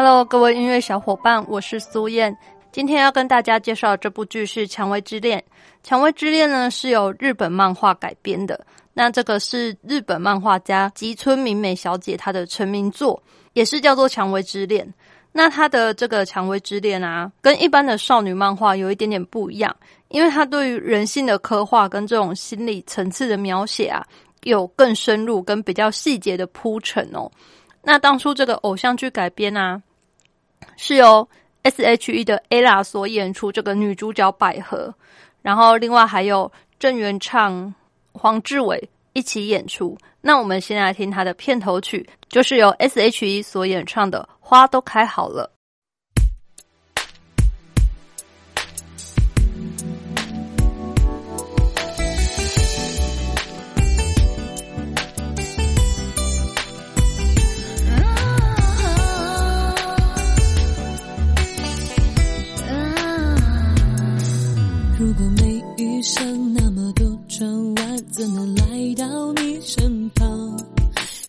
Hello，各位音乐小伙伴，我是苏燕。今天要跟大家介绍这部剧是《蔷薇之恋》。《蔷薇之恋》呢是由日本漫画改编的。那这个是日本漫画家吉村明美小姐她的成名作，也是叫做《蔷薇之恋》。那她的这个《蔷薇之恋》啊，跟一般的少女漫画有一点点不一样，因为它对于人性的刻画跟这种心理层次的描写啊，有更深入跟比较细节的铺陈哦。那当初这个偶像剧改编啊。是由 S.H.E 的 ella 所演出这个女主角百合，然后另外还有郑元畅、黄志伟一起演出。那我们先来听她的片头曲，就是由 S.H.E 所演唱的《花都开好了》。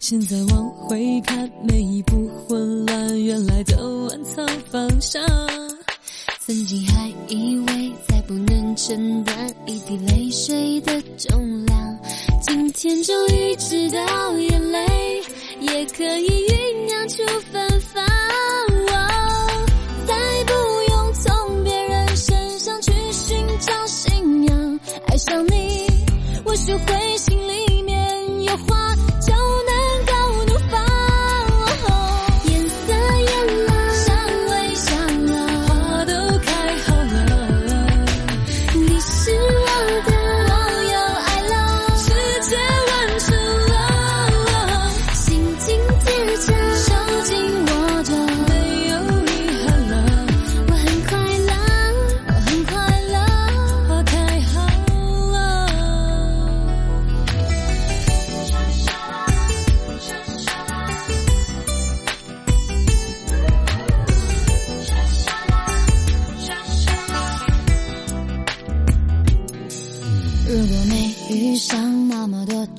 现在往回看，每一步混乱，原来都暗藏方向。曾经还以为再不能承担一滴泪水的重量，今天终于知道，眼泪也可以酝酿出芬芳。再不用从别人身上去寻找信仰，爱上你。我学会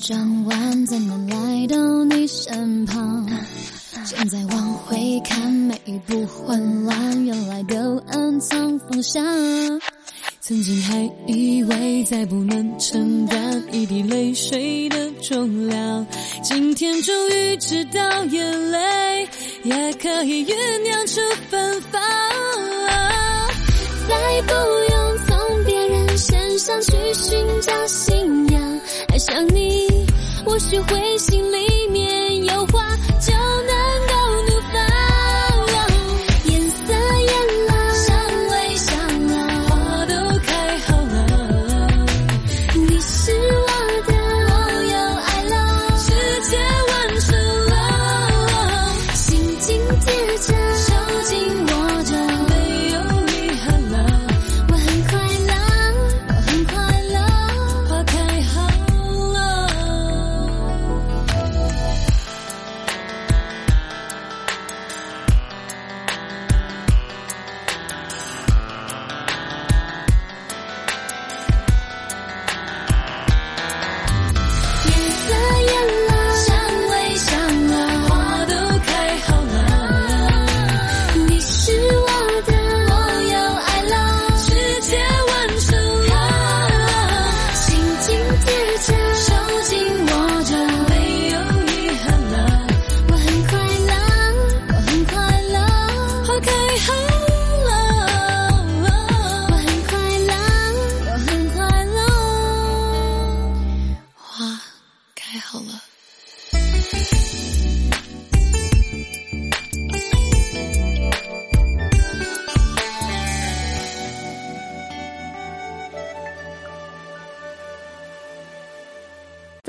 转弯怎能来到你身旁？现在往回看，每一步混乱，原来都暗藏方向。曾经还以为再不能承担一滴泪水的重量，今天终于知道，眼泪也可以酝酿出芬芳。再不用从别人身上去寻找信仰，爱上你。或许会心里面有话就能。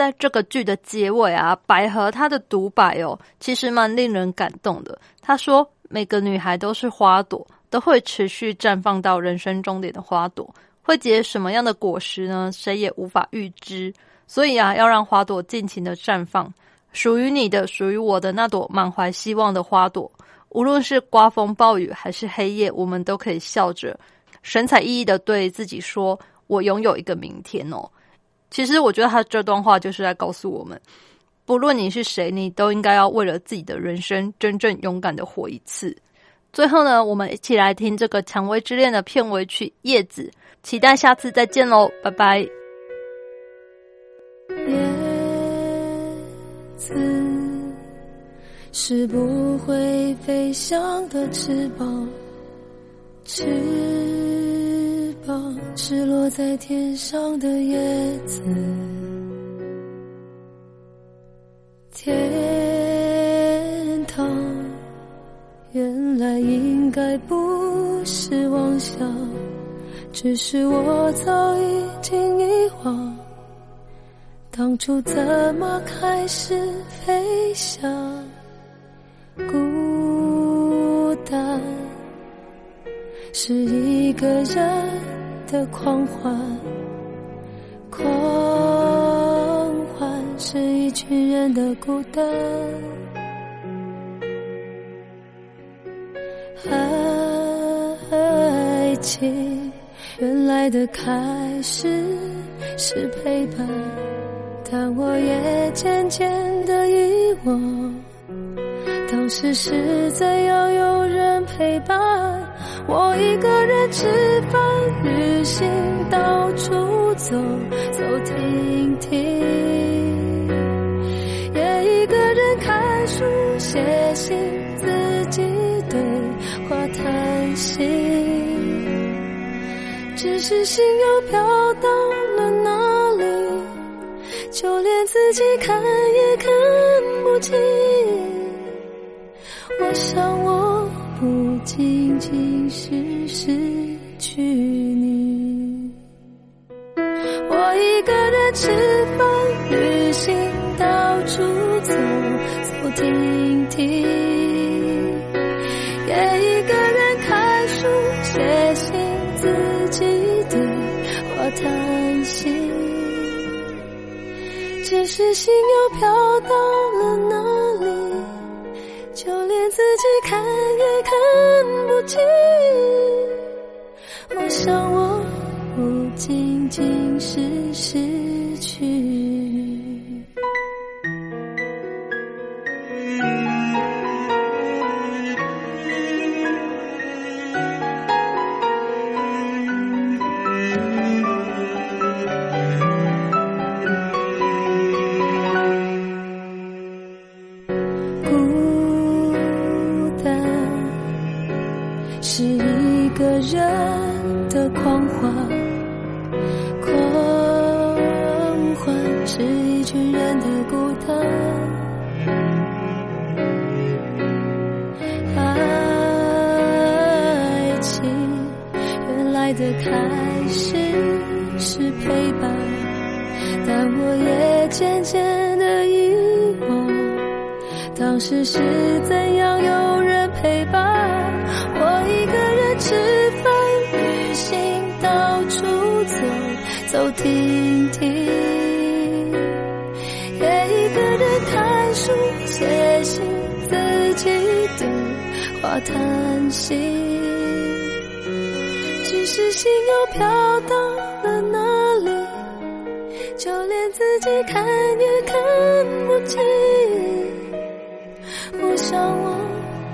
在这个剧的结尾啊，百合她的独白哦，其实蛮令人感动的。她说：“每个女孩都是花朵，都会持续绽放到人生终点的花朵，会结什么样的果实呢？谁也无法预知。所以啊，要让花朵尽情的绽放，属于你的，属于我的那朵满怀希望的花朵。无论是刮风暴雨还是黑夜，我们都可以笑着，神采奕奕的对自己说：我拥有一个明天哦。”其实我觉得他这段话就是在告诉我们，不论你是谁，你都应该要为了自己的人生真正勇敢的活一次。最后呢，我们一起来听这个《蔷薇之恋》的片尾曲《叶子》，期待下次再见喽，拜拜。叶子是不会飞翔的翅膀，翅。是落在天上的叶子，天堂原来应该不是妄想，只是我早已经遗忘，当初怎么开始飞翔，孤单是一个人。的狂欢，狂欢是一群人的孤单。爱情原来的开始是陪伴，但我也渐渐的遗忘，当时是怎样有人陪伴。我一个人吃饭、旅行、到处走走停停，也一个人看书、写信，自己对话谈心。只是心又飘到了哪里，就连自己看也看不清。我想我。不仅仅是失去你，我一个人吃饭、旅行、到处走走停停，也一个人看书、写信，自己对话叹息，只是心又飘到了哪？就连自己看也看不清，一个人的狂欢狂欢是一群人的孤单爱情原来的开始是陪伴但我也渐渐的遗忘当时是怎样有人陪伴？走走停停，也一个人看书、写信，自己对话叹息。只是心又飘到了哪里？就连自己看也看不清。我想，我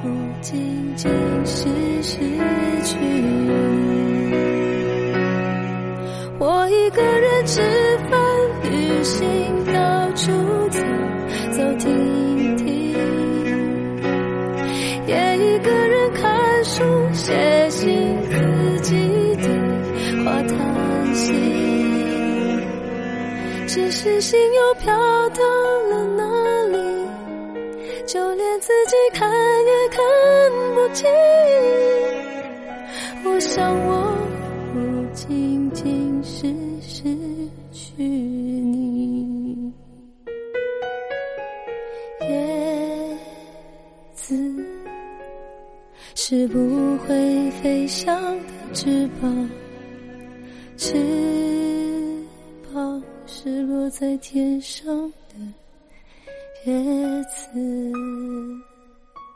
不仅仅是失去一个人吃饭、旅行，到处走走停停，也一个人看书、写信，自己对话叹息。只是心又飘到了哪里？就连自己看也看不清，是不会飞翔的翅膀，翅膀是落在天上的叶子。